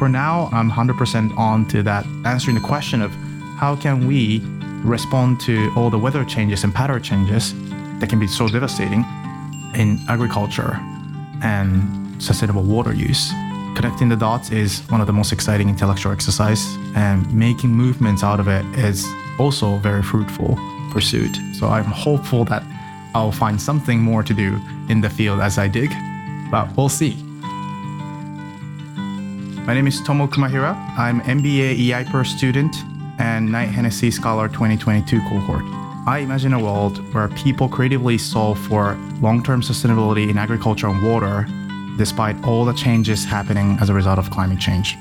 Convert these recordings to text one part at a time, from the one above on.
for now, I'm 100% on to that, answering the question of how can we respond to all the weather changes and pattern changes that can be so devastating in agriculture and sustainable water use. Connecting the dots is one of the most exciting intellectual exercise and making movements out of it is also a very fruitful pursuit. So I'm hopeful that I'll find something more to do in the field as I dig, but we'll see. My name is Tomo Kumahira. I'm MBA EIPER student and Knight Hennessy Scholar 2022 cohort. I imagine a world where people creatively solve for long term sustainability in agriculture and water, despite all the changes happening as a result of climate change.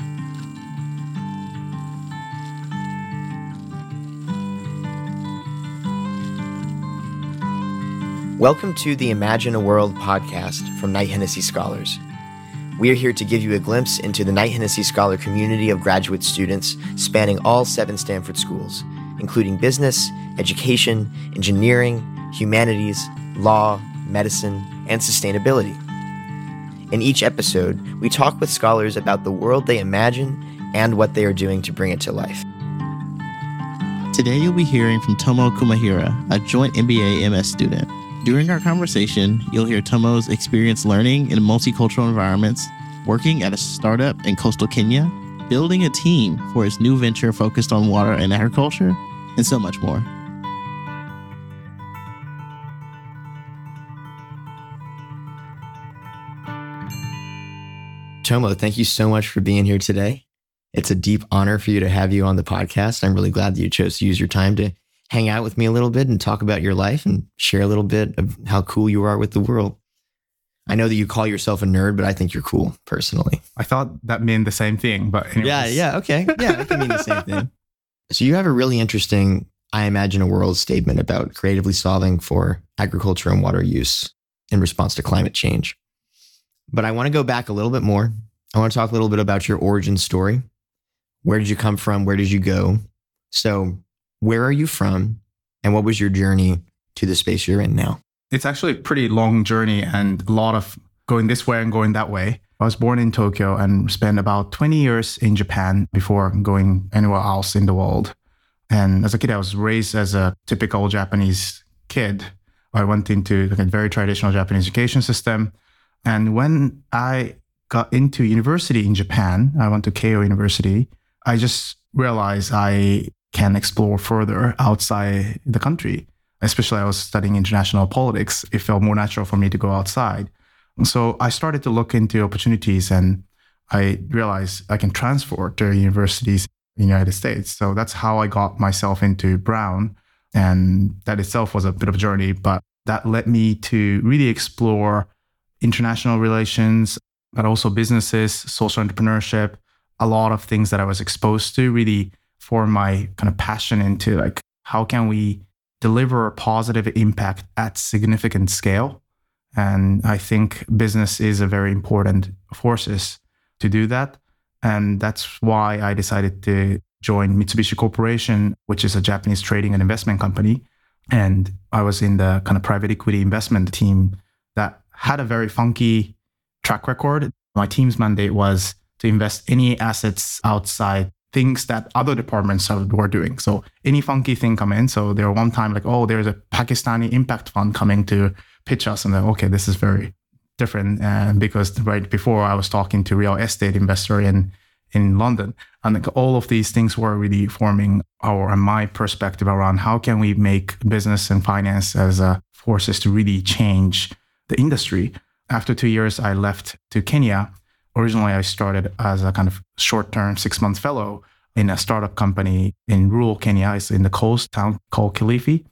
Welcome to the Imagine a World podcast from Knight Hennessy Scholars. We are here to give you a glimpse into the Knight Hennessy Scholar community of graduate students spanning all seven Stanford schools, including business, education, engineering, humanities, law, medicine, and sustainability. In each episode, we talk with scholars about the world they imagine and what they are doing to bring it to life. Today, you'll be hearing from Tomo Kumahira, a joint MBA MS student. During our conversation, you'll hear Tomo's experience learning in multicultural environments, working at a startup in coastal Kenya, building a team for his new venture focused on water and agriculture, and so much more. Tomo, thank you so much for being here today. It's a deep honor for you to have you on the podcast. I'm really glad that you chose to use your time to hang out with me a little bit and talk about your life and share a little bit of how cool you are with the world. I know that you call yourself a nerd, but I think you're cool personally. I thought that meant the same thing, but anyways. yeah, yeah, okay, yeah, it can mean the same thing. So you have a really interesting, I imagine, a world statement about creatively solving for agriculture and water use in response to climate change. But I want to go back a little bit more. I want to talk a little bit about your origin story. Where did you come from? Where did you go? So where are you from? And what was your journey to the space you're in now? It's actually a pretty long journey and a lot of going this way and going that way. I was born in Tokyo and spent about 20 years in Japan before going anywhere else in the world. And as a kid, I was raised as a typical Japanese kid. I went into a very traditional Japanese education system. And when I got into university in Japan, I went to Keio University, I just realized I can explore further outside the country. Especially, I was studying international politics. It felt more natural for me to go outside. So I started to look into opportunities and I realized I can transfer to universities in the United States. So that's how I got myself into Brown. And that itself was a bit of a journey, but that led me to really explore international relations, but also businesses, social entrepreneurship, a lot of things that I was exposed to really for my kind of passion into like how can we deliver a positive impact at significant scale? And i think business is a very important forces to do that. And that's why i decided to join mitsubishi corporation which is a japanese trading and investment company. And i was in the kind of private equity investment team that had a very funky track record. My team's mandate was to invest any assets outside things that other departments were doing. So any funky thing come in. So there one time like, oh, there's a Pakistani impact fund coming to pitch us, and then okay, this is very different. And because right before I was talking to real estate investor in in London, and like all of these things were really forming our my perspective around how can we make business and finance as forces to really change the industry. After two years, I left to Kenya originally I started as a kind of short term six month fellow in a startup company in rural Kenya. It's in the coast town called Kilifi.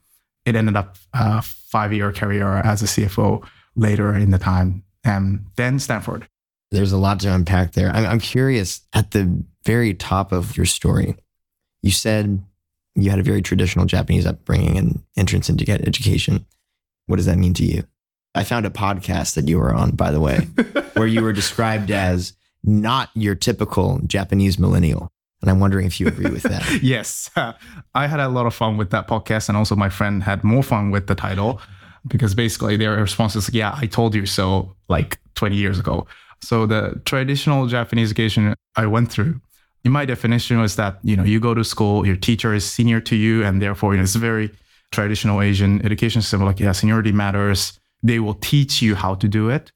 It ended up uh, a five year career as a CFO later in the time, and then Stanford. There's a lot to unpack there. I'm, I'm curious at the very top of your story, you said you had a very traditional Japanese upbringing and entrance into education. What does that mean to you? I found a podcast that you were on, by the way, where you were described as not your typical Japanese millennial. And I'm wondering if you agree with that. yes. I had a lot of fun with that podcast. And also, my friend had more fun with the title because basically their response is, Yeah, I told you so like 20 years ago. So the traditional Japanese education I went through, in my definition was that, you know, you go to school, your teacher is senior to you, and therefore, you know, it's very traditional Asian education system, like, yeah, seniority matters. They will teach you how to do it.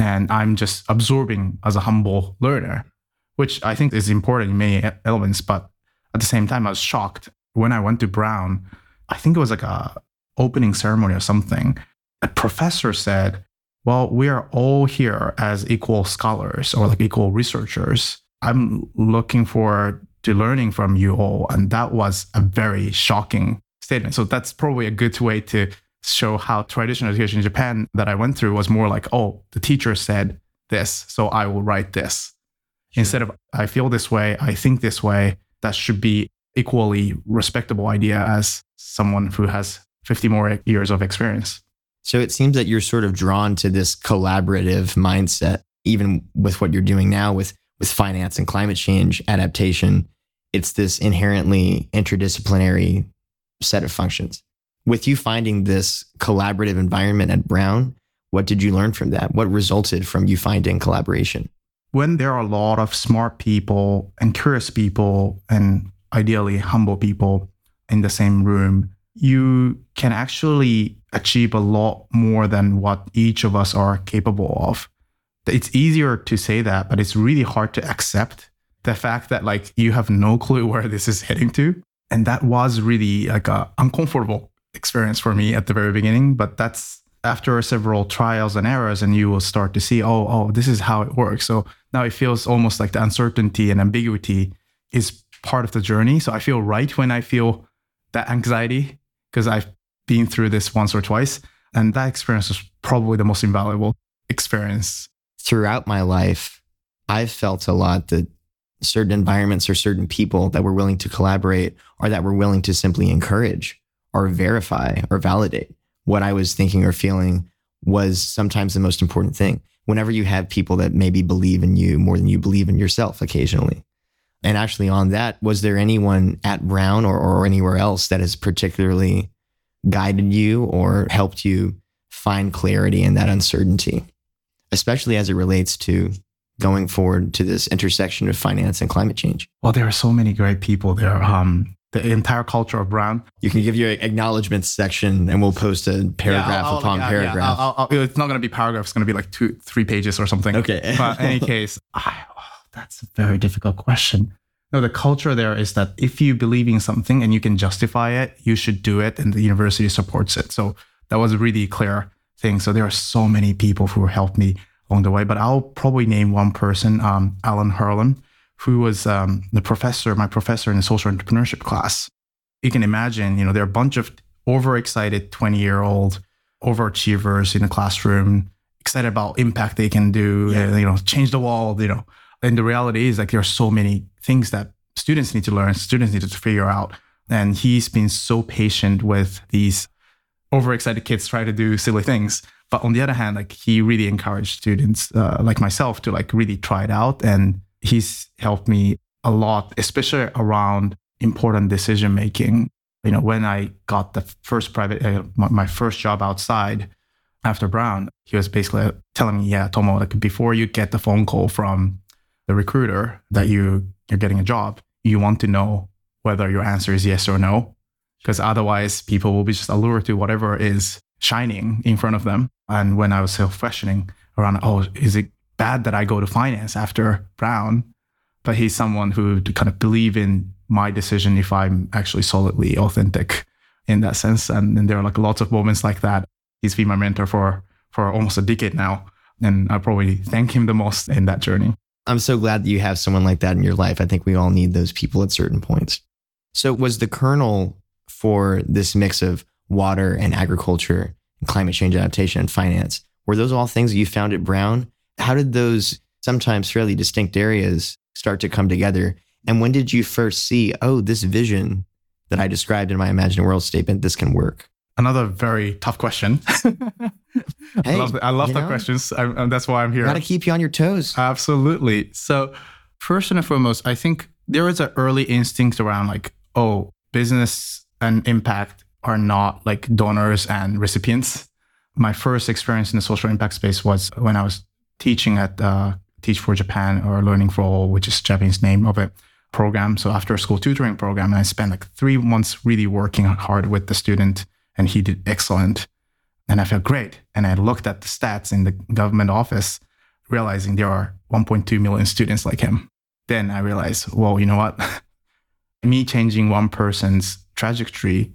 And I'm just absorbing as a humble learner, which I think is important in many elements. But at the same time, I was shocked when I went to Brown. I think it was like a opening ceremony or something. A professor said, well, we are all here as equal scholars or like equal researchers. I'm looking forward to learning from you all. And that was a very shocking statement. So that's probably a good way to show how traditional education in Japan that I went through was more like, oh, the teacher said this, so I will write this. Sure. Instead of I feel this way, I think this way, that should be equally respectable idea as someone who has 50 more years of experience. So it seems that you're sort of drawn to this collaborative mindset, even with what you're doing now with, with finance and climate change adaptation. It's this inherently interdisciplinary set of functions. With you finding this collaborative environment at Brown, what did you learn from that? What resulted from you finding collaboration? When there are a lot of smart people and curious people, and ideally humble people in the same room, you can actually achieve a lot more than what each of us are capable of. It's easier to say that, but it's really hard to accept the fact that like you have no clue where this is heading to. And that was really like a uncomfortable experience for me at the very beginning. But that's after several trials and errors, and you will start to see, oh, oh, this is how it works. So now it feels almost like the uncertainty and ambiguity is part of the journey. So I feel right when I feel that anxiety because I've been through this once or twice. And that experience was probably the most invaluable experience. Throughout my life, I've felt a lot that certain environments or certain people that were willing to collaborate or that were willing to simply encourage or verify or validate what I was thinking or feeling was sometimes the most important thing. Whenever you have people that maybe believe in you more than you believe in yourself occasionally. And actually, on that, was there anyone at Brown or, or anywhere else that has particularly guided you or helped you find clarity in that uncertainty, especially as it relates to going forward to this intersection of finance and climate change? Well, there are so many great people there. Um, the entire culture of Brown. You can give your acknowledgments section, and we'll post a paragraph yeah, I'll, upon yeah, paragraph. Yeah, I'll, I'll, it's not going to be paragraphs; it's going to be like two, three pages or something. Okay. but in any case, I, oh, that's a very difficult question. No, the culture there is that if you believe in something and you can justify it, you should do it, and the university supports it. So that was a really clear thing. So there are so many people who helped me along the way, but I'll probably name one person, um, Alan Harlam, who was um, the professor, my professor in the social entrepreneurship class. You can imagine, you know, there are a bunch of overexcited 20 year old overachievers in the classroom, excited about impact they can do, yeah. you know, change the world, you know. And the reality is like there are so many things that students need to learn, students need to figure out. And he's been so patient with these overexcited kids try to do silly things. But on the other hand, like he really encouraged students uh, like myself to like really try it out. And he's helped me a lot, especially around important decision making. You know, when I got the first private, uh, my first job outside after Brown, he was basically telling me, yeah, Tomo, like before you get the phone call from the recruiter that you you're getting a job, you want to know whether your answer is yes or no, because otherwise people will be just allured to whatever is shining in front of them. And when I was self questioning around, oh, is it bad that I go to finance after Brown? But he's someone who kind of believe in my decision if I'm actually solidly authentic in that sense. And, and there are like lots of moments like that. He's been my mentor for for almost a decade now. And I probably thank him the most in that journey. I'm so glad that you have someone like that in your life. I think we all need those people at certain points. So, was the kernel for this mix of water and agriculture, and climate change adaptation and finance, were those all things that you found at Brown? How did those sometimes fairly distinct areas start to come together? And when did you first see, oh, this vision that I described in my Imagine World statement, this can work? Another very tough question. hey, I love, the, I love the questions. I, uh, that's why I'm here. Got to keep you on your toes. Absolutely. So, first and foremost, I think there is an early instinct around like, oh, business and impact are not like donors and recipients. My first experience in the social impact space was when I was teaching at uh, Teach for Japan or Learning for All, which is Japanese name of it program. So after a school tutoring program, and I spent like three months really working hard with the student, and he did excellent. And I felt great. And I looked at the stats in the government office, realizing there are 1.2 million students like him. Then I realized, well, you know what? Me changing one person's trajectory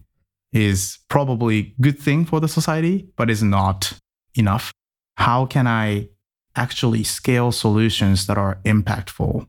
is probably good thing for the society, but is not enough. How can I actually scale solutions that are impactful?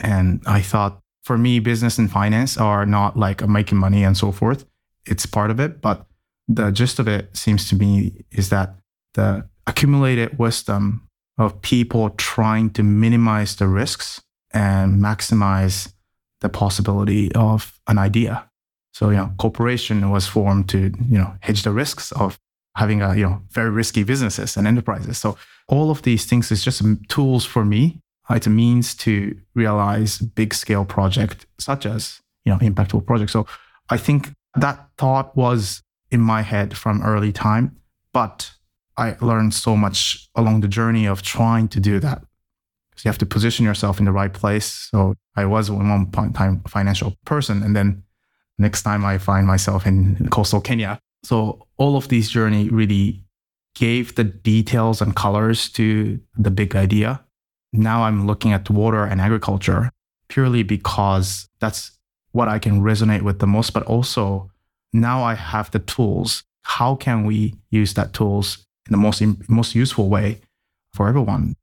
And I thought for me, business and finance are not like making money and so forth. It's part of it, but the gist of it seems to me is that the accumulated wisdom of people trying to minimize the risks and maximize the possibility of an idea. So, you know, corporation was formed to, you know, hedge the risks of having a, you know, very risky businesses and enterprises. So all of these things is just tools for me. Uh, it's a means to realize big scale project such as, you know, impactful projects. So I think that thought was in my head from early time, but I learned so much along the journey of trying to do that. Because you have to position yourself in the right place. So I was at one point time financial person, and then next time I find myself in coastal Kenya. So all of these journey really gave the details and colors to the big idea. Now I'm looking at water and agriculture purely because that's what I can resonate with the most, but also now I have the tools. How can we use that tools in the most most useful way for everyone?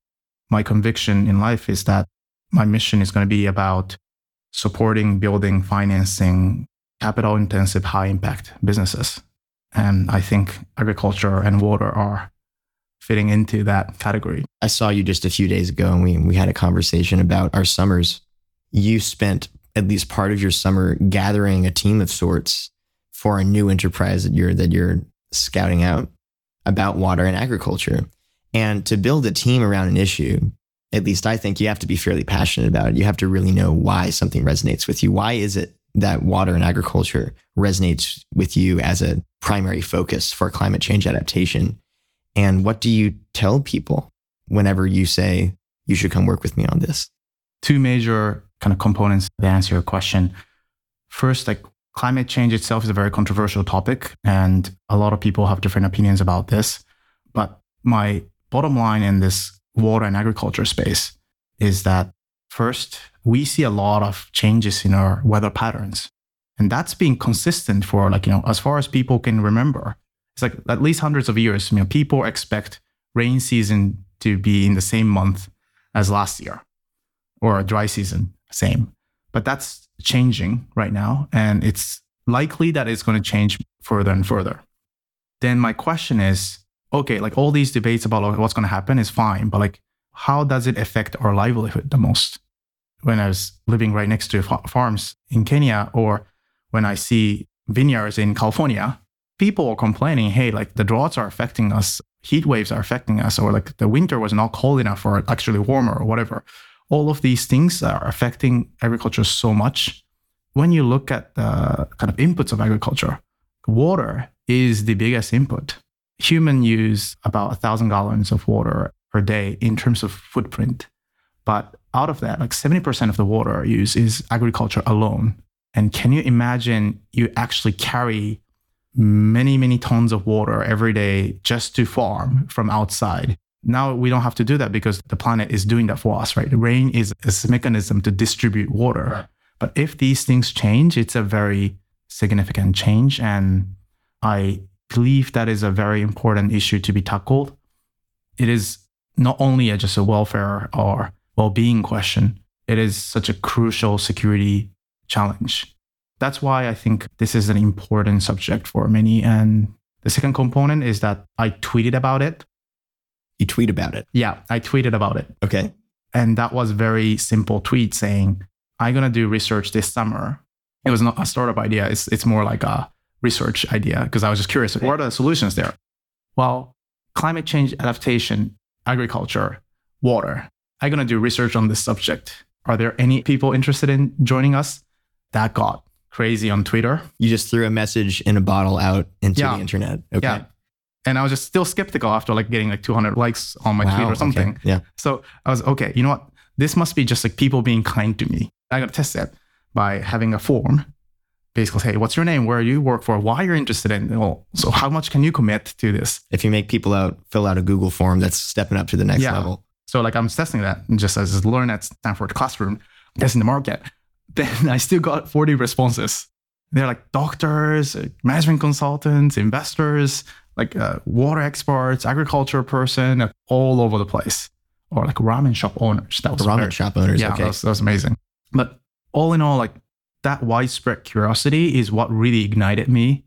My conviction in life is that my mission is going to be about supporting, building, financing capital intensive, high impact businesses. And I think agriculture and water are fitting into that category. I saw you just a few days ago and we, we had a conversation about our summers. You spent at least part of your summer gathering a team of sorts for a new enterprise that you're that you're scouting out about water and agriculture. And to build a team around an issue, at least I think you have to be fairly passionate about it. You have to really know why something resonates with you. Why is it that water and agriculture resonates with you as a primary focus for climate change adaptation? And what do you tell people whenever you say, you should come work with me on this? Two major kind of components to answer your question. First, like climate change itself is a very controversial topic, and a lot of people have different opinions about this. But my bottom line in this water and agriculture space is that first, we see a lot of changes in our weather patterns. And that's been consistent for like, you know, as far as people can remember. It's like at least hundreds of years. You know, people expect rain season to be in the same month as last year or dry season, same. But that's changing right now. And it's likely that it's going to change further and further. Then my question is okay, like all these debates about what's going to happen is fine, but like, how does it affect our livelihood the most? when I was living right next to farms in Kenya or when I see vineyards in California, people are complaining, hey, like the droughts are affecting us, heat waves are affecting us, or like the winter was not cold enough or actually warmer or whatever. All of these things are affecting agriculture so much. When you look at the kind of inputs of agriculture, water is the biggest input. Human use about a thousand gallons of water per day in terms of footprint. But out of that, like 70% of the water use is agriculture alone. And can you imagine you actually carry many, many tons of water every day just to farm from outside? Now we don't have to do that because the planet is doing that for us, right? The rain is a mechanism to distribute water. Right. But if these things change, it's a very significant change. And I believe that is a very important issue to be tackled. It is not only a, just a welfare or well-being question, it is such a crucial security challenge. That's why I think this is an important subject for many. And the second component is that I tweeted about it. You tweet about it? Yeah, I tweeted about it. Okay. And that was very simple tweet saying, I'm gonna do research this summer. It was not a startup idea. It's it's more like a research idea because I was just curious. What are the solutions there? Well, climate change adaptation, agriculture, water. I'm going to do research on this subject. Are there any people interested in joining us? That got crazy on Twitter. You just threw a message in a bottle out into yeah. the internet. Okay. Yeah. And I was just still skeptical after like getting like 200 likes on my Wow, tweet or okay. something. Yeah. So I was okay. You know what? This must be just like people being kind to me. I got to test that by having a form. Basically, say, what's your name? Where do you work for? Why are you're interested in? Well, so how much can you commit to this? If you make people out fill out a Google form, that's stepping up to the next Yeah. level. So like I'm testing that and just as learn at Stanford classroom, testing the market. Then I still got 40 responses. They're like doctors, uh, management consultants, investors, like uh, water experts, agriculture person, uh, all over the place, or like ramen shop owners. That was Ramen very- shop owners. yeah, okay. that, was, that was amazing. But all in all, like that widespread curiosity is what really ignited me.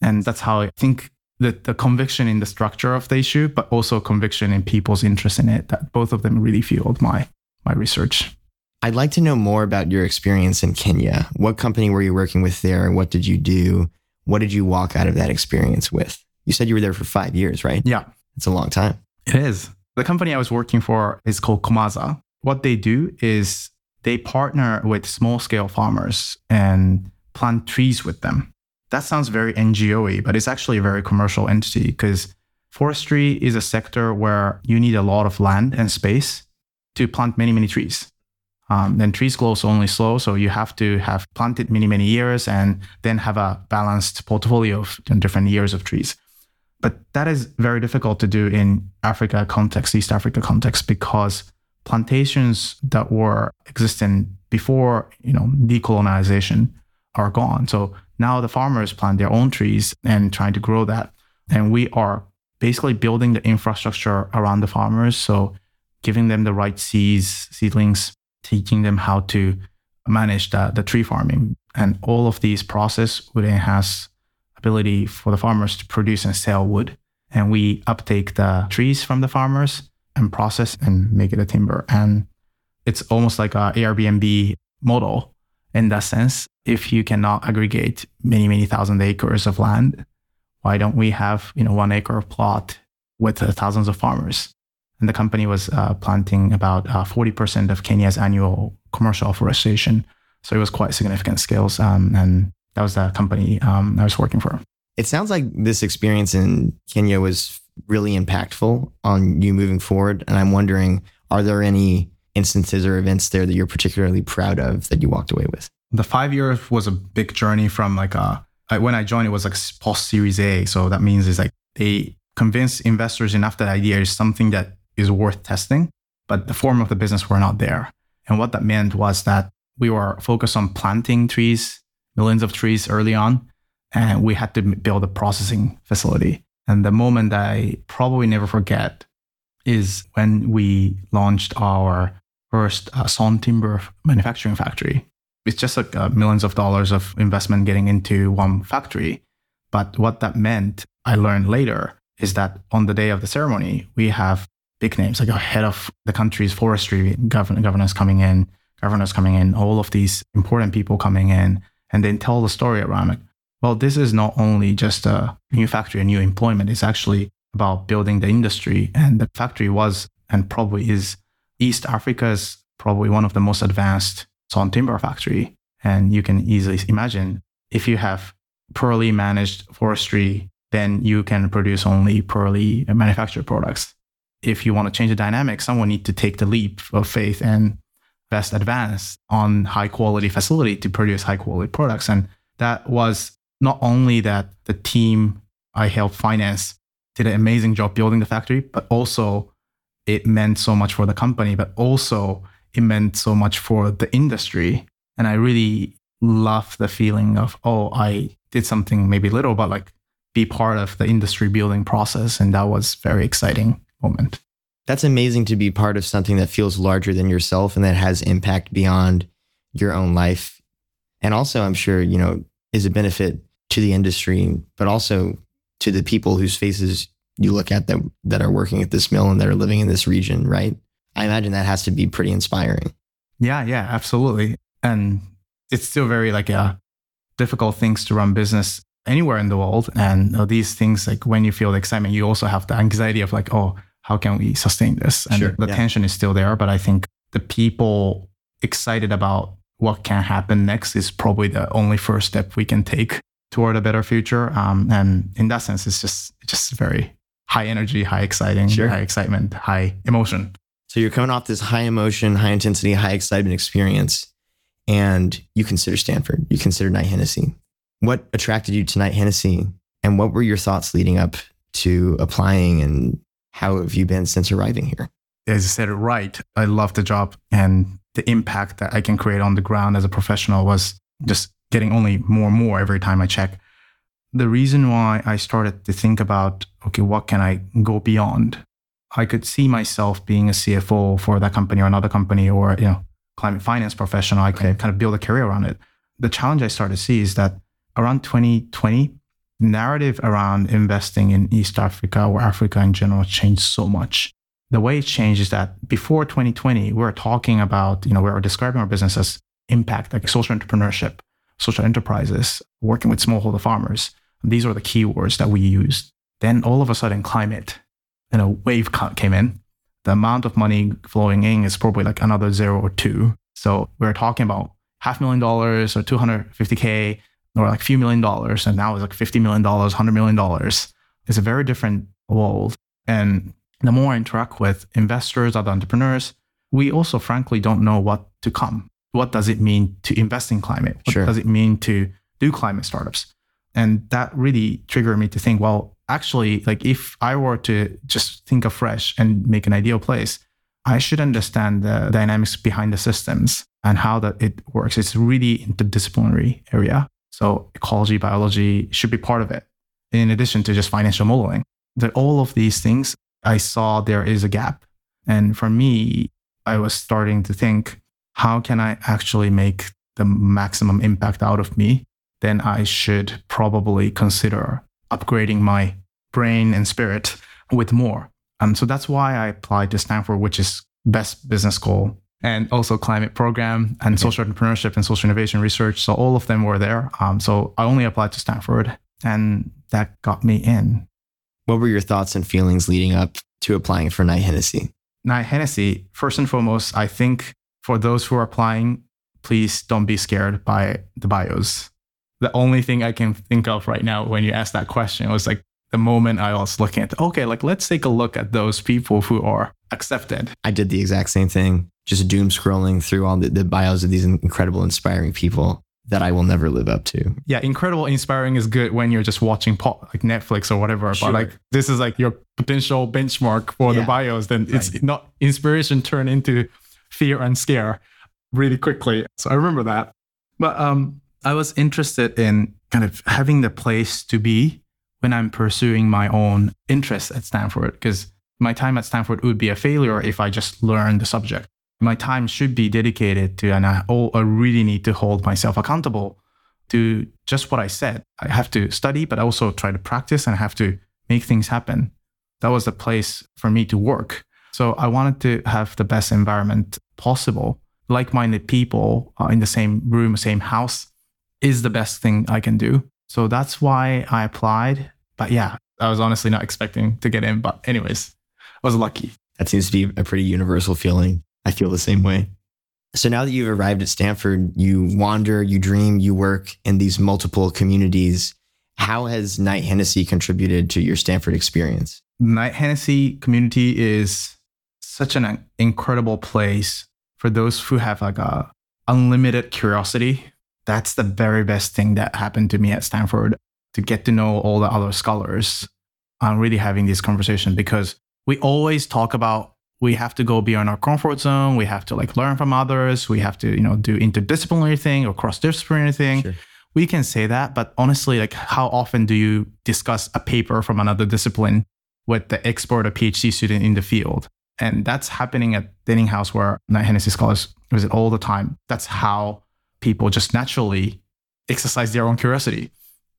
And that's how I think that the conviction in the structure of the issue, but also conviction in people's interest in it, that both of them really fueled my my research. I'd like to know more about your experience in Kenya. What company were you working with there? What did you do? What did you walk out of that experience with? You said you were there for five years, right? Yeah, It's a long time. it is. The company I was working for is called Komaza. What they do is they partner with small scale farmers and plant trees with them. That sounds very NGO-y, but it's actually a very commercial entity because forestry is a sector where you need a lot of land and space to plant many, many trees. Um, then trees grow only slow, so you have to have planted many, many years and then have a balanced portfolio of different years of trees. But that is very difficult to do in Africa context, East Africa context, because plantations that were existing before, you know, decolonization are gone. So now the farmers plant their own trees and trying to grow that. And we are basically building the infrastructure around the farmers. So giving them the right seeds, seedlings, teaching them how to manage the, the tree farming. And all of these process would enhance ability for the farmers to produce and sell wood. And we uptake the trees from the farmers and process and make it a timber. And it's almost like a Airbnb model in that sense. If you cannot aggregate many, many thousand acres of land, why don't we have, you know, one acre of plot with uh, thousands of farmers? And the company was uh, planting about uh, 40% of Kenya's annual commercial afforestation. So it was quite significant scales. Um, and that was the company um, I was working for. It sounds like this experience in Kenya was really impactful on you moving forward. And I'm wondering, are there any instances or events there that you're particularly proud of that you walked away with? The five year was a big journey from like a, I, when I joined, it was like post Series A. So that means it's like they convince investors enough that idea is something that is worth testing, but the form of the business were not there. And what that meant was that we were focused on planting trees, millions of trees early on, and we had to build a processing facility. And the moment I probably never forget is when we launched our first uh, sawn timber manufacturing factory. It's just like uh, millions of dollars of investment getting into one factory. But what that meant, I learned later, is that on the day of the ceremony, we have big names like a head of the country's forestry govern- governors coming in, governors coming in, all of these important people coming in, and then tell the story around it. Well, this is not only just a new factory, a new employment. It's actually about building the industry. And the factory was and probably is East Africa's probably one of the most advanced sawn timber factory. And you can easily imagine if you have poorly managed forestry, then you can produce only poorly manufactured products. If you want to change the dynamic, someone need to take the leap of faith and best advance on high quality facility to produce high quality products. And that was not only that the team I helped finance did an amazing job building the factory, but also it meant so much for the company, but also it meant so much for the industry. And I really love the feeling of, oh, I did something maybe little, but like be part of the industry building process. And that was very exciting moment. That's amazing to be part of something that feels larger than yourself and that has impact beyond your own life. And also, I'm sure, you know, is a benefit to the industry, but also to the people whose faces you look at that, that are working at this mill and that are living in this region, right? I imagine that has to be pretty inspiring. Yeah, yeah, absolutely. And it's still very like uh, difficult things to run business anywhere in the world. And these things, like when you feel the excitement, you also have the anxiety of like, oh, how can we sustain this? And Sure, the yeah. tension is still there. But I think the people excited about what can happen next is probably the only first step we can take toward a better future. Um, and in that sense, it's just just very high energy, high exciting, Sure. high excitement, high emotion. So you're coming off this high emotion, high intensity, high excitement experience, and you consider Stanford, you consider Knight Hennessy. What attracted you to Knight Hennessy, and what were your thoughts leading up to applying, and how have you been since arriving here? As you said it right, I love the job and the impact that I can create on the ground as a professional was just getting only more and more every time I check. The reason why I started to think about, okay, what can I go beyond? I could see myself being a CFO for that company or another company or, you know, climate finance professional. I can kind of build a career around it. The challenge I started to see is that around 2020, narrative around investing in East Africa or Africa in general changed so much. The way it changed is that before 2020, we were talking about, you know, we were describing our business as impact, like social entrepreneurship, social enterprises, working with smallholder farmers. These are the keywords that we used. Then all of a sudden, climate, and a wave came in. The amount of money flowing in is probably like another zero or two. So we're talking about half million dollars or 250K or like a few million dollars. And now it's like $50 million, $100 million. It's a very different world. And the more I interact with investors, other entrepreneurs, we also frankly don't know what to come. What does it mean to invest in climate? What Sure. does it mean to do climate startups? And that really triggered me to think, well, actually, like if I were to just think afresh and make an ideal place, I should understand the dynamics behind the systems and how that it works. It's really interdisciplinary area. So ecology, biology should be part of it, in addition to just financial modeling. That all of these things, I saw there is a gap. And for me, I was starting to think, how can I actually make the maximum impact out of me? Then I should probably consider upgrading my brain and spirit with more. Um, so that's why I applied to Stanford, which is best business school and also climate program and social entrepreneurship and social innovation research. So all of them were there. Um, so I only applied to Stanford and that got me in. What were your thoughts and feelings leading up to applying for Knight Hennessy? Now, Hennessy, first and foremost, I think for those who are applying, please don't be scared by the bios. The only thing I can think of right now when you ask that question was like the moment I was looking at, okay, like let's take a look at those people who are accepted. I did the exact same thing, just doom scrolling through all the, the bios of these incredible, inspiring people that I will never live up to. Yeah, incredible, inspiring is good when you're just watching pop, like Netflix or whatever. Sure. But like this is like your potential benchmark for Yeah. the bios. Then it's not inspiration turn into fear and scare really quickly. So I remember that. But um, I was interested in kind of having the place to be when I'm pursuing my own interests at Stanford because my time at Stanford would be a failure if I just learned the subject. My time should be dedicated to, and I, I really need to hold myself accountable to just what I said. I have to study, but also try to practice and have to make things happen. That was the place for me to work. So I wanted to have the best environment possible. Like minded people uh, in the same room, same house is the best thing I can do. So that's why I applied. But yeah, I was honestly not expecting to get in. But, anyways, I was lucky. That seems to be a pretty universal feeling. I feel the same way. So now that you've arrived at Stanford, you wander, you dream, you work in these multiple communities. How has Knight Hennessy contributed to your Stanford experience? Knight Hennessy community is such an incredible place for those who have like a unlimited curiosity. That's the very best thing that happened to me at Stanford to get to know all the other scholars and really having this conversation because we always talk about we have to go beyond our comfort zone. We have to like learn from others. We have to, you know, do interdisciplinary thing or cross-disciplinary thing Sure. we can say that, but honestly, like how often do you discuss a paper from another discipline with the expert or PhD student in the field? And that's happening at Denning House where Knight Hennessy scholars visit all the time. That's how people just naturally exercise their own curiosity.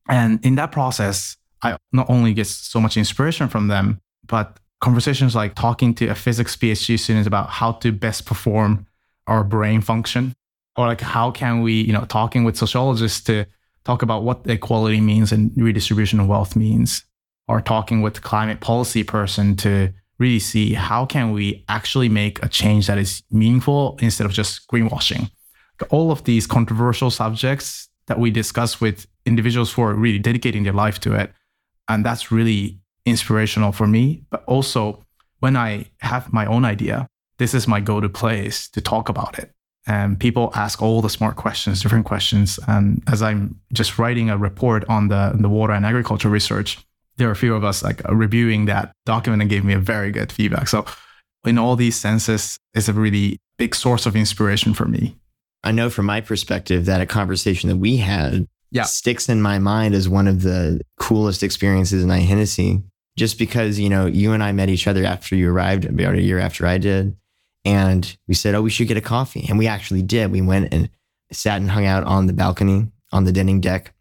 And in that process, I not only get so much inspiration from them, but conversations like talking to a physics PhD student about how to best perform our brain function or like how can we you know talking with sociologists to talk about what equality means and redistribution of wealth means or talking with climate policy person to really see how can we actually make a change that is meaningful instead of just greenwashing all of these controversial subjects that we discuss with individuals who are really dedicating their life to it. And that's really inspirational for me. But also, when I have my own idea, this is my go to place to talk about it. And people ask all the smart questions, different questions. And as I'm just writing a report on the, the water and agriculture research, there are a few of us like reviewing that document and gave me a very good feedback. So in all these senses, it's a really big source of inspiration for me. I know from my perspective that a conversation that we had yeah. sticks in my mind as one of the coolest experiences in Hennessy. Just because, you know, you and I met each other after you arrived, about a year after I did. And we said, oh, we should get a coffee. And we actually did. We went and sat and hung out on the balcony on the Denning deck.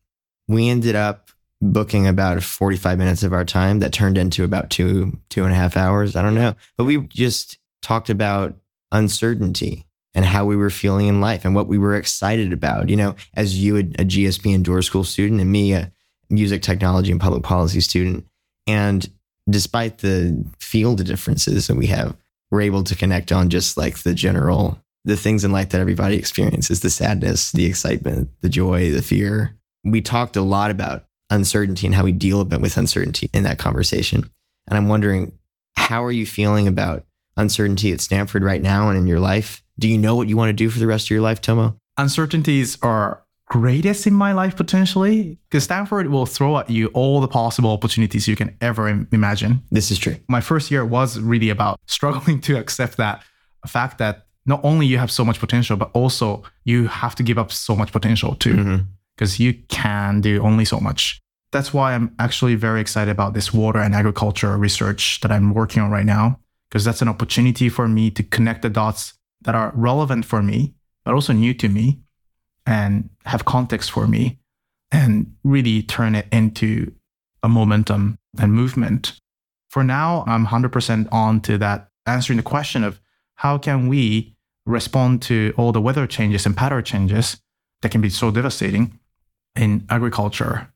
We ended up booking about 45 minutes of our time that turned into about two, two and a half hours. I don't know. But we just talked about uncertainty and how we were feeling in life and what we were excited about. You know, as you, a, a GSB and School student, and me, a music technology and public policy student. And despite the field differences that we have, we're able to connect on just like the general, the things in life that everybody experiences the sadness, the excitement, the joy, the fear. We talked a lot about uncertainty and how we deal with uncertainty in that conversation. And I'm wondering, how are you feeling about uncertainty at Stanford right now and in your life? Do you know what you want to do for the rest of your life, Tomo? Uncertainties are greatest in my life potentially because Stanford will throw at you all the possible opportunities you can ever imagine. This is true. My first year was really about struggling to accept that fact that not only you have so much potential, but also you have to give up so much potential too, because mm-hmm. you can do only so much. That's why I'm actually very excited about this water and agriculture research that I'm working on right now, because that's an opportunity for me to connect the dots that are relevant for me, but also new to me and have context for me and really turn it into a momentum and movement. For now, I'm 100% on to that answering the question of how can we respond to all the weather changes and pattern changes that can be so devastating in agriculture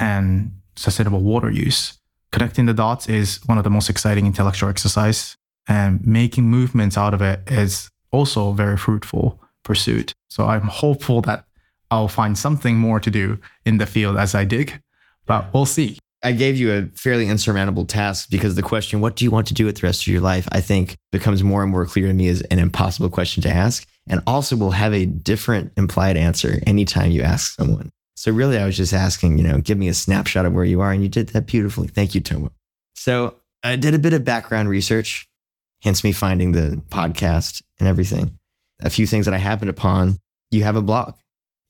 and sustainable water use. Connecting the dots is one of the most exciting intellectual exercise and making movements out of it is also a very fruitful pursuit. So I'm hopeful that I'll find something more to do in the field as I dig, but we'll see. I gave you a fairly insurmountable task because the question, what do you want to do with the rest of your life? I think becomes more and more clear to me as an impossible question to ask. And also will have a different implied answer anytime you ask someone. So really, I was just asking, you know, give me a snapshot of where you are. And you did that beautifully. Thank you, Tomo. So I did a bit of background research, hence me finding the podcast and everything a few things that I happened upon. You have a blog,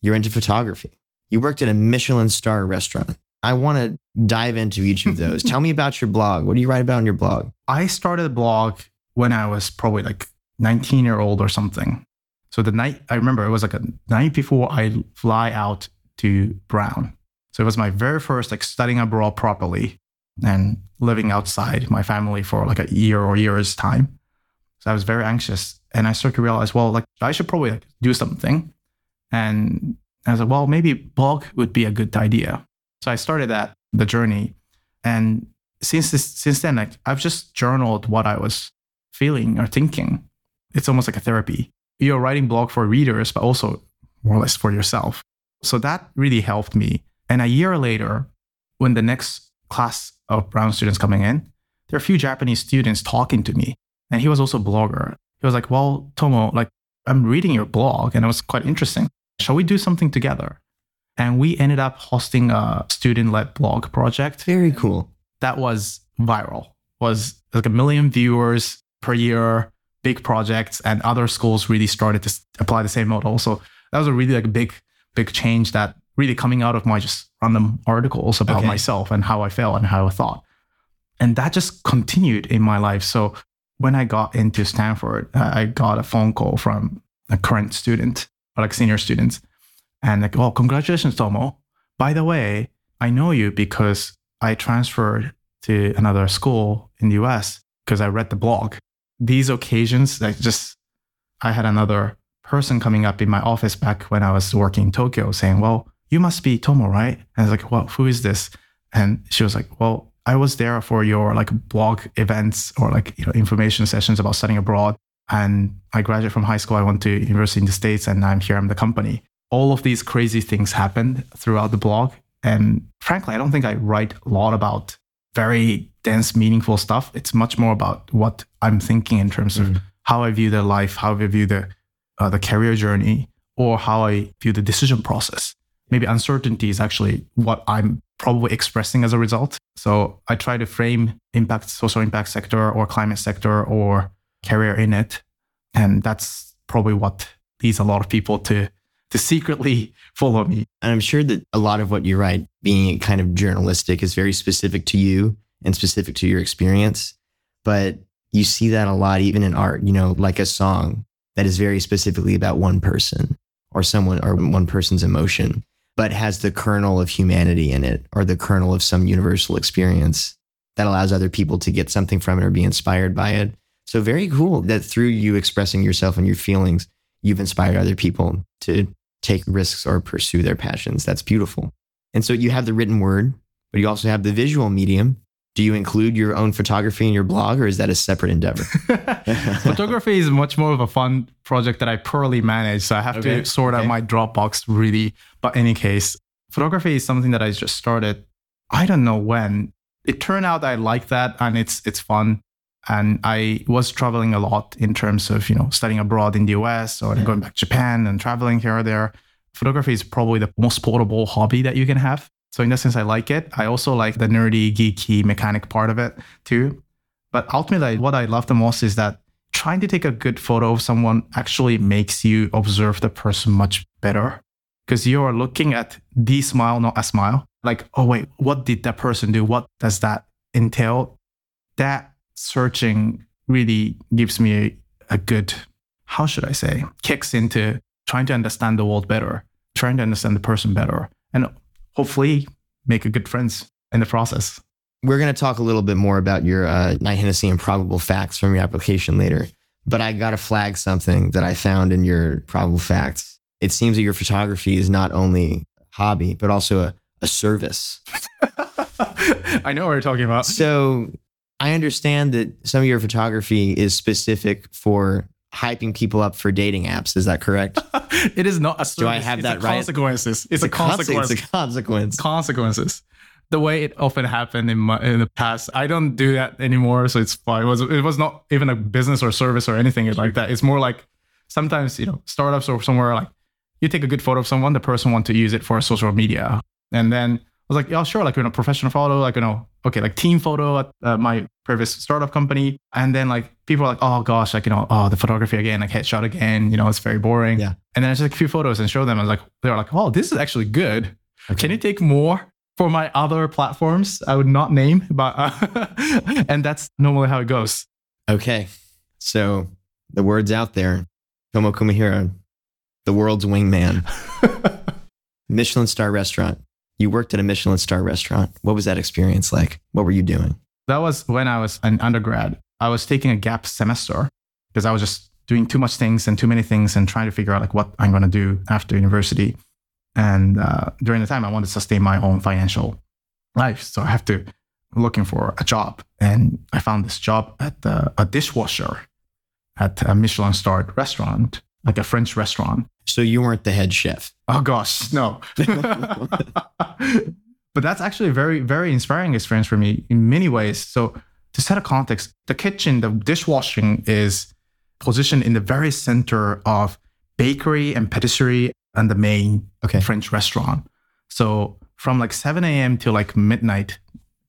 you're into photography, you worked at a Michelin star restaurant. I want to dive into each of those. Tell me about your blog. What do you write about on your blog? I started a blog when I was probably like 19 year old or something. So the night I remember it was like a night before I fly out to Brown. So it was my very first like studying abroad properly and living outside my family for like a year or years time. So I was very anxious and I started to realize, well, like I should probably like, do something. And I was like, well, maybe blog would be a good idea. So I started that the journey. And since this, since then, like I've just journaled what I was feeling or thinking. It's almost like a therapy. You're writing blog for readers, but also more or less for yourself. So that really helped me. And a year later, when the next class of Brown students coming in, there are a few Japanese students talking to me. And he was also a blogger he was like, Well, Tomo, like, I'm reading your blog and it was quite interesting. Shall we do something together? And we ended up hosting a student led blog project. Very cool. That was viral, was like a million viewers per year, big projects, and other schools really started to apply the same model. So that was a really like big, big change that really coming out of my just random articles about okay. myself and how I felt and how I thought. And that just continued in my life. So when I got into Stanford, I got a phone call from a current student, or like senior students, and like, "Oh, congratulations, Tomo! By the way, I know you because I transferred to another school in the U.S. because I read the blog." These occasions, like just, I had another person coming up in my office back when I was working in Tokyo, saying, "Well, you must be Tomo, right?" And I was like, "Well, who is this?" And she was like, "Well, I was there for your like blog events or like you know information sessions about studying abroad. And I graduated from high school. I went to university in the States and I'm here. I'm the company. all of these crazy things happened throughout the blog. And frankly, I don't think I write a lot about very dense, meaningful stuff. It's much more about what I'm thinking in terms of Mhm. how I view the life, how I view the uh, the career journey, or how I view the decision process. Maybe uncertainty is actually what I'm probably expressing as a result. So I try to frame impact, social impact sector, or climate sector, or career in it, and that's probably what leads a lot of people to to secretly follow me. And I'm sure that a lot of what you write, being kind of journalistic, is very specific to you and specific to your experience. But you see that a lot even in art, you know, like a song that is very specifically about one person or someone or one person's emotion, but has the kernel of humanity in it or the kernel of some universal experience that allows other people to get something from it or be inspired by it. So very cool that through you expressing yourself and your feelings, you've inspired other people to take risks or pursue their passions. That's beautiful. And so you have the written word, but you also have the visual medium. Do you include your own photography in your blog or is that a separate endeavor? Photography is much more of a fun project that I poorly manage. So I have Okay, to sort out my Dropbox really. But any case, photography is something that I just started. I don't know when. It turned out I like that and it's it's fun. And I was traveling a lot in terms of, you know, studying abroad in the US or Yeah. going back to Japan and traveling here or there. Photography is probably the most portable hobby that you can have. So in that sense, I like it. I also like the nerdy, geeky mechanic part of it too. But ultimately, what I love the most is that trying to take a good photo of someone actually makes you observe the person much better because you are looking at the smile, not a smile. Like, oh, wait, what did that person do? What does that entail? That searching really gives me a, a good, how should I say, kicks into trying to understand the world better, trying to understand the person better, and hopefully make a good friends in the process. We're going to talk a little bit more about your uh, Knight Hennessy and probable facts from your application later. But I got to flag something that I found in your probable facts. It seems that your photography is not only a hobby, but also a, a service. I know what you're talking about. So I understand that some of your photography is specific for hyping people up for dating apps. Is that correct? it is not a Do I have it's that right? Consequences. It's, a, conse- consequence. It's a consequence. consequences. The way it often happened in my in the past, I don't do that anymore, so it's fine. It was it was not even a business or service or anything like that. It's more like sometimes you know startups or somewhere like you take a good photo of someone, the person want to use it for social media, and then was like, yeah, sure, like you know, professional photo, like you know, okay, like team photo at uh, my previous startup company, and then like people are like, oh gosh, like you know, oh the photography again, like headshot again, you know, it's very boring. Yeah. And then I just like a few photos and showed them. I was like, they're like, oh, this is actually good. Okay. Can you take more for my other platforms? I would not name, but uh, and that's normally how it goes. Okay. So the word's out there. Tomo Kumahira, the world's wingman, Michelin star restaurant. You worked at a Michelin star restaurant. What was that experience like? What were you doing? that was when I was an undergrad. I was taking a gap semester because I was just doing too much things and too many things and trying to figure out like what I'm going to do after university. And uh, during the time, I wanted to sustain my own financial life, so I have to looking for a job, and I found this job at a dishwasher at a Michelin starred restaurant, like a French restaurant. So you weren't the head chef. Oh gosh, no. but that's actually a very, very inspiring experience for me in many ways. So to set a context, the kitchen, the dishwashing is positioned in the very center of bakery and patisserie and the main Okay. French restaurant. So from like 7 a.m. to like midnight,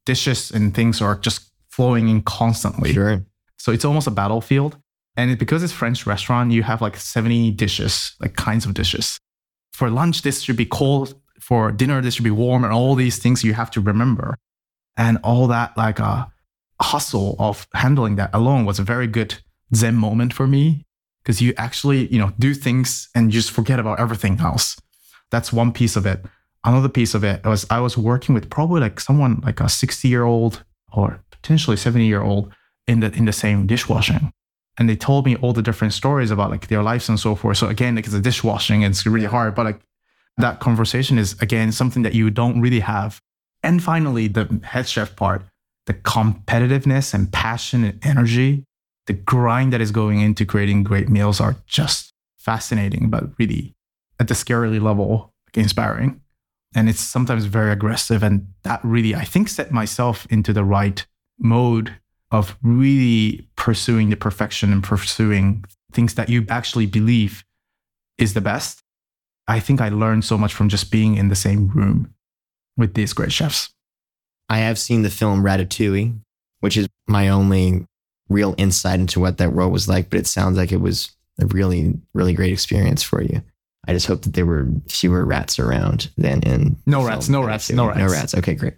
dishes and things are just flowing in constantly. Sure. So it's almost a battlefield. And it, because it's French restaurant, you have like 70 dishes, like kinds of dishes. For lunch, this should be cold. For dinner, this should be warm, and all these things you have to remember. And all that like uh, hustle of handling that alone was a very good Zen moment for me because you actually, you know, do things and just forget about everything else. That's one piece of it. Another piece of it was I was working with probably like someone like a 60 year old or potentially 70 year old in the in the same dishwashing. And they told me all the different stories about like their lives and so forth. So again, like it's a dishwashing and it's really hard, but like that conversation is again something that you don't really have. And finally, the head chef part, the competitiveness and passion and energy, the grind that is going into creating great meals are just fascinating, but really at the scarily level inspiring. And it's sometimes very aggressive. And that really, I think, set myself into the right mode of really pursuing the perfection and pursuing things that you actually believe is the best. I think I learned so much from just being in the same room with these great chefs. I have seen the film Ratatouille, which is my only real insight into what that world was like, but it sounds like it was a really, really great experience for you. I just hope that there were fewer rats around than in no rats, no rats, no rats, no rats. Okay, great.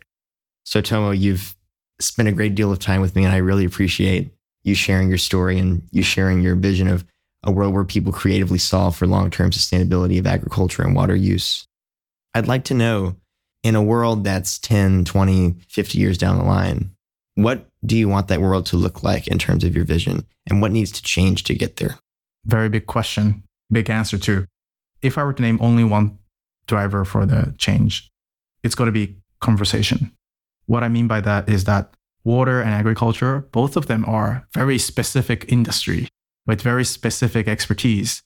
So Tomo, you've spent a great deal of time with me, and I really appreciate you sharing your story and you sharing your vision of a world where people creatively solve for long-term sustainability of agriculture and water use. I'd like to know in a world that's 10, 20, 50 years down the line, what do you want that world to look like in terms of your vision and what needs to change to get there? Very big question, big answer too. If I were to name only one driver for the change, it's got to be conversation. What I mean by that is that water and agriculture, both of them are very specific industry with very specific expertise.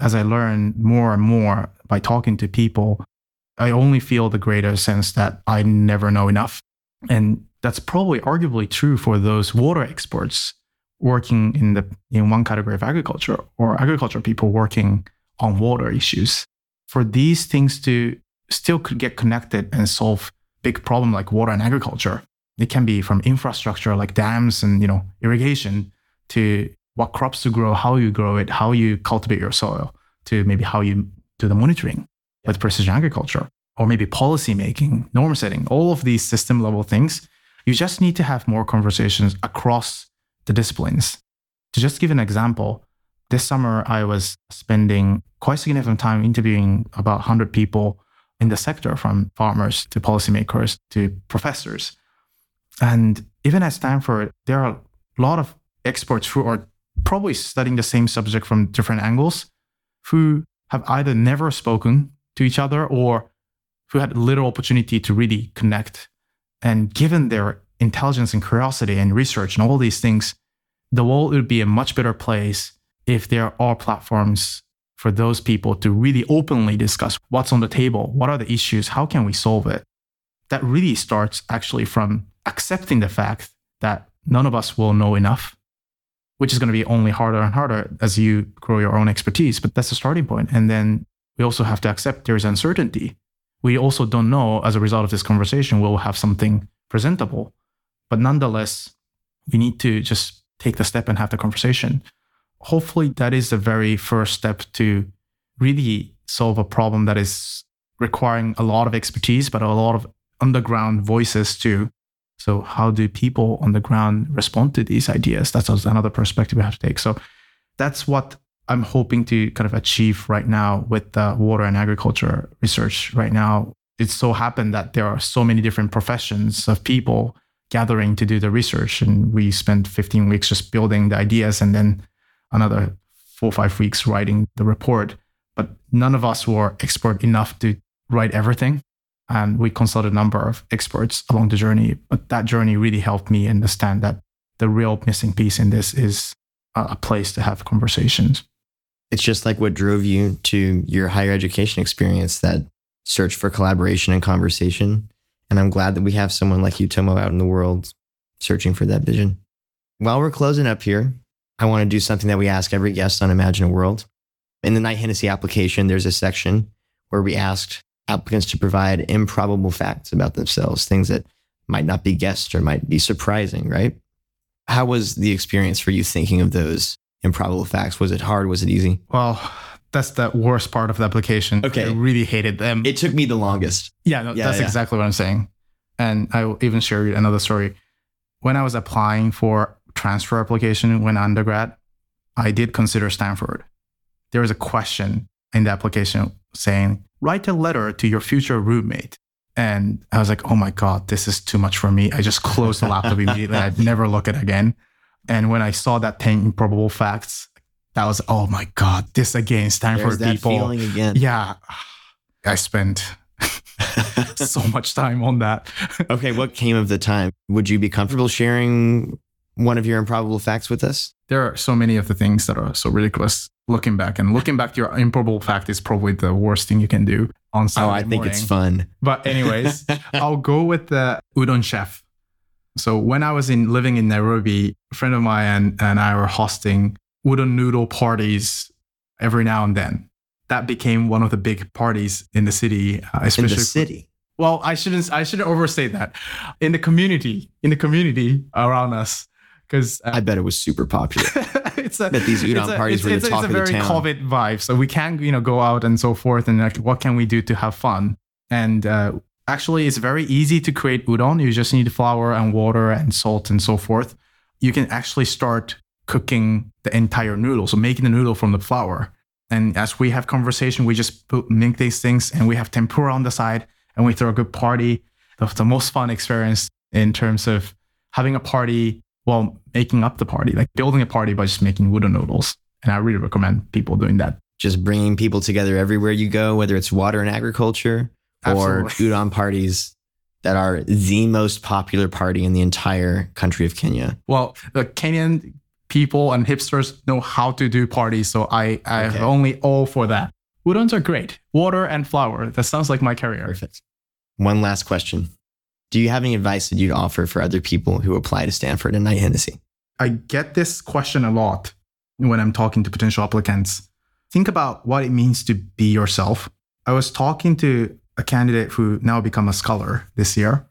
As I learn more and more by talking to people, I only feel the greater sense that I never know enough. And that's probably arguably true for those water experts working in the in one category of agriculture or agriculture people working on water issues. For these things to still get connected and solve big problem like water and agriculture, it can be from infrastructure like dams and you know irrigation to what crops to grow, how you grow it, how you cultivate your soil, to maybe how you do the monitoring with precision agriculture, or maybe policy making, norm setting, all of these system level things. You just need to have more conversations across the disciplines. To just give an example, this summer I was spending quite significant time interviewing about 100 people in the sector from farmers to policymakers to professors. And even at Stanford, there are a lot of experts who are probably studying the same subject from different angles who have either never spoken to each other or who had little opportunity to really connect. And given their intelligence and curiosity and research and all these things, the world would be a much better place if there are platforms for those people to really openly discuss what's on the table, what are the issues, how can we solve it. That really starts actually from accepting the fact that none of us will know enough which is going to be only harder and harder as you grow your own expertise. But that's the starting point. And then we also have to accept there is uncertainty. We also don't know as a result of this conversation, we'll have something presentable. But nonetheless, we need to just take the step and have the conversation. Hopefully, that is the very first step to really solve a problem that is requiring a lot of expertise, but a lot of underground voices too so, how do people on the ground respond to these ideas? That's another perspective we have to take. So, that's what I'm hoping to kind of achieve right now with the water and agriculture research. Right now, it's so happened that there are so many different professions of people gathering to do the research, and we spent 15 weeks just building the ideas, and then another four or five weeks writing the report. But none of us were expert enough to write everything and we consulted a number of experts along the journey. But that journey really helped me understand that the real missing piece in this is a place to have conversations. It's just like what drove you to your higher education experience that search for collaboration and conversation. And I'm glad that we have someone like you, Tomo, out in the world searching for that vision. While we're closing up here, I want to do something that we ask every guest on Imagine a World. In the Knight Hennessy application, there's a section where we asked applicants to provide improbable facts about themselves, things that might not be guessed or might be surprising, right? How was the experience for you thinking of those improbable facts? Was it hard? Was it easy? Well, that's the worst part of the application. Okay. I really hated them. It took me the longest. Yeah, no, yeah that's yeah. exactly what I'm saying. And I will even share another story. When I was applying for transfer application when undergrad, I did consider Stanford. There was a question in the application saying, write a letter to your future roommate. And I was like, oh my God, this is too much for me. I just closed the laptop immediately. I'd never look at it again. And when I saw that 10 improbable facts, that was, oh my God, this again, Stanford There's people. feeling again. Yeah. I spent so much time on that. okay. What came of the time? Would you be comfortable sharing one of your improbable facts with us? there are so many of the things that are so ridiculous looking back. And looking back, to your improbable fact is probably the worst thing you can do on Saturday Oh, I think morning. it's fun. But anyways, I'll go with the udon chef. So when I was in living in Nairobi, a friend of mine and, and I were hosting udon noodle parties every now and then. That became one of the big parties in the city, uh, In especially. the city. well, I shouldn't. I shouldn't overstate that. In the community, in the community around us, because I bet it was super popular. it's a bet these udon it's a- parties it's, were the it's, a- talk it's a of the very. COVID vibe. So we can't, you know, go out and so forth, and like, what can we do to have fun? And uh, actually, it's very easy to create udon. You just need flour and water and salt and so forth. You can actually start cooking the entire noodle, so making the noodle from the flour. And as we have conversation, we just put, make these things, and we have tempura on the side, and we throw a good party. The, the most fun experience in terms of having a party while making up the party, like building a party by just making udon noodles. And I really recommend people doing that. Just bringing people together everywhere you go, whether it's water and agriculture or Absolutely. udon parties that are the most popular party in the entire country of Kenya. Well, the Kenyan people and hipsters know how to do parties, so I I Okay. only all for that. Udons are great. Water and flour. That sounds like my career. Perfect. One last question. Do you have any advice that you'd offer for other people who apply to Stanford and Knight Hennessy? I get this question a lot when I'm talking to potential applicants. Think about what it means to be yourself. I was talking to a candidate who now become a scholar this year,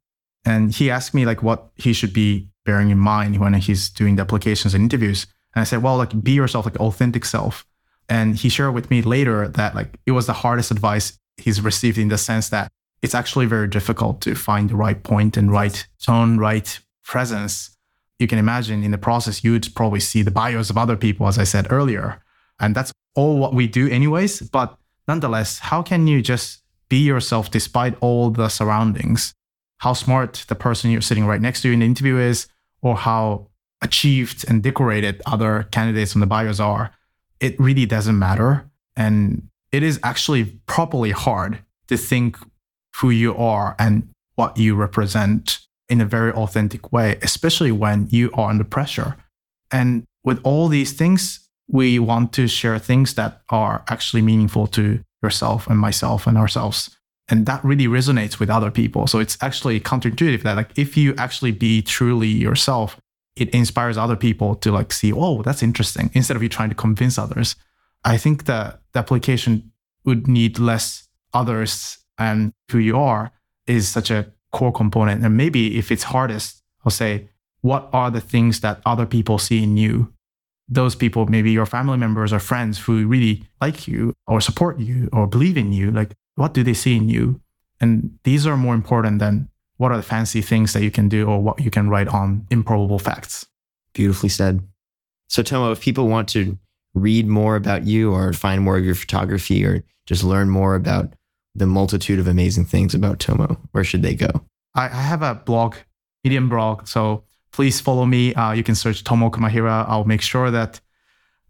and he asked me like what he should be bearing in mind when he's doing the applications and interviews. And I said, well, like be yourself, like authentic self. And he shared with me later that like it was the hardest advice he's received in the sense that it's actually very difficult to find the right point and right tone, right presence you can imagine in the process, you'd probably see the bios of other people, as I said earlier. And that's all what we do, anyways. But nonetheless, how can you just be yourself despite all the surroundings? How smart the person you're sitting right next to in the interview is, or how achieved and decorated other candidates on the bios are. It really doesn't matter. And it is actually properly hard to think who you are and what you represent in a very authentic way, especially when you are under pressure. And with all these things, we want to share things that are actually meaningful to yourself and myself and ourselves. And that really resonates with other people. So it's actually counterintuitive that like if you actually be truly yourself, it inspires other people to like see, oh, that's interesting, instead of you trying to convince others. I think that the application would need less others and who you are is such a core component. And maybe if it's hardest, I'll say, what are the things that other people see in you? Those people, maybe your family members or friends who really like you or support you or believe in you, like what do they see in you? And these are more important than what are the fancy things that you can do or what you can write on improbable facts. Beautifully said. So, Tomo, if people want to read more about you or find more of your photography or just learn more about the multitude of amazing things about Tomo, where should they go? I, I have a blog, Medium blog. So please follow me. Uh, you can search Tomo Kumahira. I'll make sure that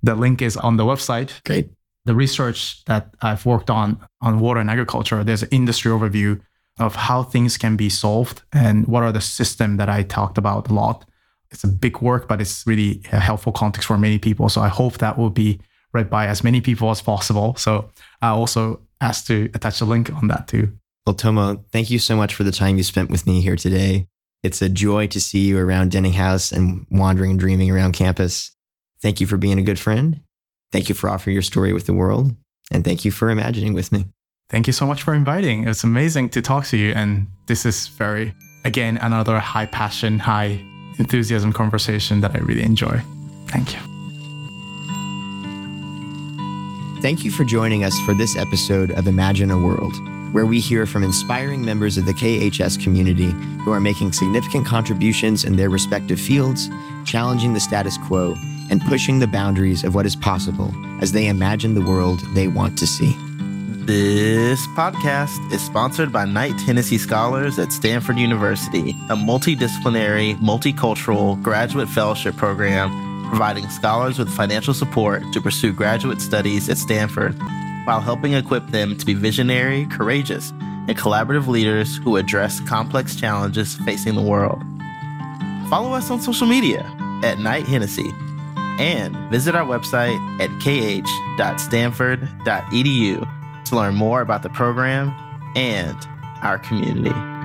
the link is on the website. Great. The research that I've worked on on water and agriculture, there's an industry overview of how things can be solved and what are the system that I talked about a lot. It's a big work, but it's really a helpful context for many people. So I hope that will be read by as many people as possible. So I also asked to attach a link on that too. Well, Tomo, thank you so much for the time you spent with me here today. It's a joy to see you around Denning House and wandering and dreaming around campus. Thank you for being a good friend. Thank you for offering your story with the world. And thank you for imagining with me. Thank you so much for inviting. It's amazing to talk to you. And this is very, again, another high passion, high enthusiasm conversation that I really enjoy. Thank you. Thank you for joining us for this episode of Imagine a World, where we hear from inspiring members of the KHS community who are making significant contributions in their respective fields, challenging the status quo, and pushing the boundaries of what is possible as they imagine the world they want to see. This podcast is sponsored by Knight Hennessy Scholars at Stanford University, a multidisciplinary, multicultural graduate fellowship program providing scholars with financial support to pursue graduate studies at Stanford while helping equip them to be visionary, courageous, and collaborative leaders who address complex challenges facing the world. Follow us on social media at Knight Hennessy. and visit our website at kh.stanford.edu to learn more about the program and our community.